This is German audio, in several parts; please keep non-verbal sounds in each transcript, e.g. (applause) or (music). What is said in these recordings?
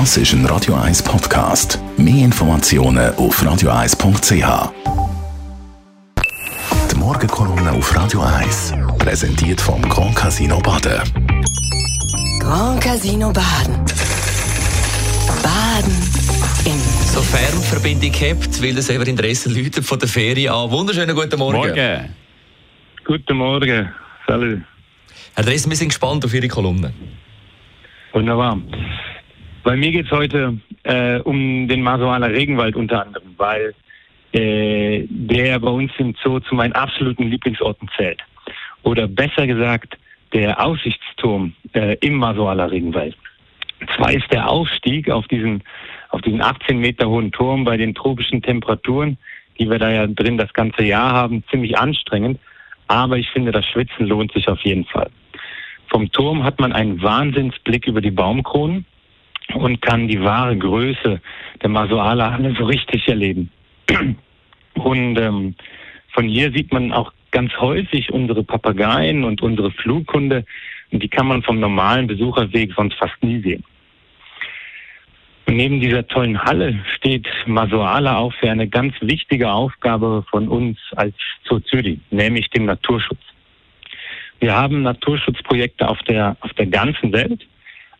Das ist ein Radio 1 Podcast. Mehr Informationen auf radio1.ch. Die Morgenkolumne auf Radio 1 präsentiert vom Grand Casino Baden. Grand Casino Baden. Baden im So Fernverbindung habt, weil es eben Interesse Leute von der Ferien an. Wunderschönen guten Morgen. Morgen. Guten Morgen. Salut. Herr Dressen, wir sind gespannt auf Ihre Kolumne. Wunderbar. Bei mir geht es heute äh, um den Masoaler Regenwald unter anderem, weil äh, der bei uns im Zoo zu meinen absoluten Lieblingsorten zählt. Oder besser gesagt, der Aussichtsturm äh, im Masoaler Regenwald. Zwar ist der Aufstieg auf diesen, auf diesen 18 Meter hohen Turm bei den tropischen Temperaturen, die wir da ja drin das ganze Jahr haben, ziemlich anstrengend. Aber ich finde, das Schwitzen lohnt sich auf jeden Fall. Vom Turm hat man einen Wahnsinnsblick über die Baumkronen und kann die wahre Größe der Masoala Halle so richtig erleben. (clears throat) Und ähm, von hier sieht man auch ganz häufig unsere Papageien und unsere Flughunde. Und die kann man vom normalen Besucherweg sonst fast nie sehen. Und neben dieser tollen Halle steht Masoala auch für eine ganz wichtige Aufgabe von uns als Zoo Zürich, nämlich dem Naturschutz. Wir haben Naturschutzprojekte auf der, auf der ganzen Welt,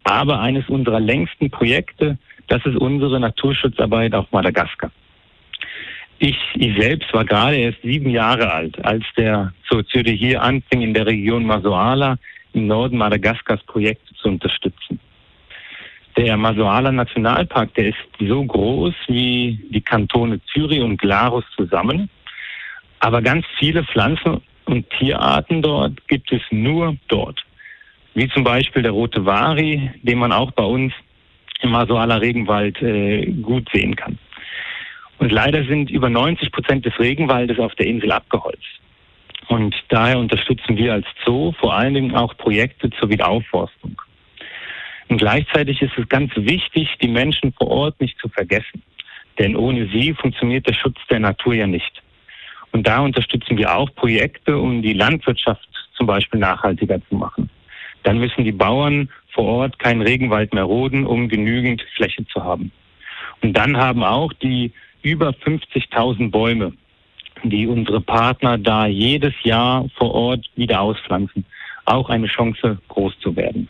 aber eines unserer längsten Projekte, das ist unsere Naturschutzarbeit auf Madagaskar. Ich, ich selbst war gerade erst sieben Jahre alt, als der Zürich hier anfing, in der Region Masoala im Norden Madagaskars Projekte zu unterstützen. Der Masoala Nationalpark, der ist so groß wie die Kantone Zürich und Glarus zusammen. Aber ganz viele Pflanzen und Tierarten dort gibt es nur dort. Wie zum Beispiel der rote Wari, den man auch bei uns im Masoala Regenwald äh, gut sehen kann. Und leider sind über 90 Prozent des Regenwaldes auf der Insel abgeholzt. Und daher unterstützen wir als Zoo vor allen Dingen auch Projekte zur Wiederaufforstung. Und gleichzeitig ist es ganz wichtig, die Menschen vor Ort nicht zu vergessen. Denn ohne sie funktioniert der Schutz der Natur ja nicht. Und da unterstützen wir auch Projekte, um die Landwirtschaft zum Beispiel nachhaltiger zu machen. Dann müssen die Bauern vor Ort keinen Regenwald mehr roden, um genügend Fläche zu haben. Und dann haben auch die über 50.000 Bäume, die unsere Partner da jedes Jahr vor Ort wieder auspflanzen, auch eine Chance, groß zu werden.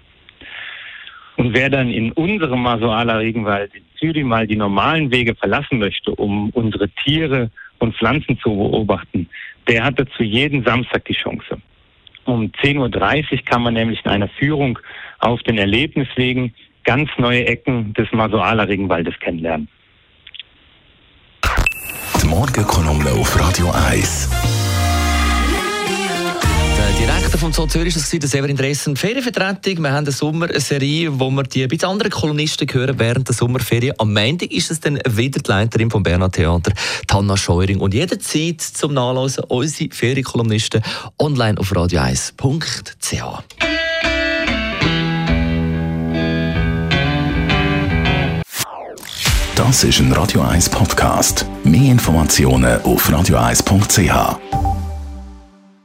Und wer dann in unserem Masoala Regenwald in Zürich mal die normalen Wege verlassen möchte, um unsere Tiere und Pflanzen zu beobachten, der hat dazu jeden Samstag die Chance. Um 10.30 Uhr kann man nämlich in einer Führung auf den Erlebniswegen ganz neue Ecken des Masoala Regenwaldes kennenlernen. Die Morgenkolumne auf Radio 1. Direktor vom Zoo Zürich war der Severin Dressen. Ferienvertretung. Wir haben eine Sommerserie, wo wir die bisschen anderen Kolumnisten hören während der Sommerferien. Am Montag ist es dann wieder die Leiterin vom Berner Theater, Tanna Scheuring. Und jederzeit zum Nachlesen unsere Ferienkolumnisten online auf radio1.ch. Das ist ein Radio 1 Podcast. Mehr Informationen auf radio1.ch.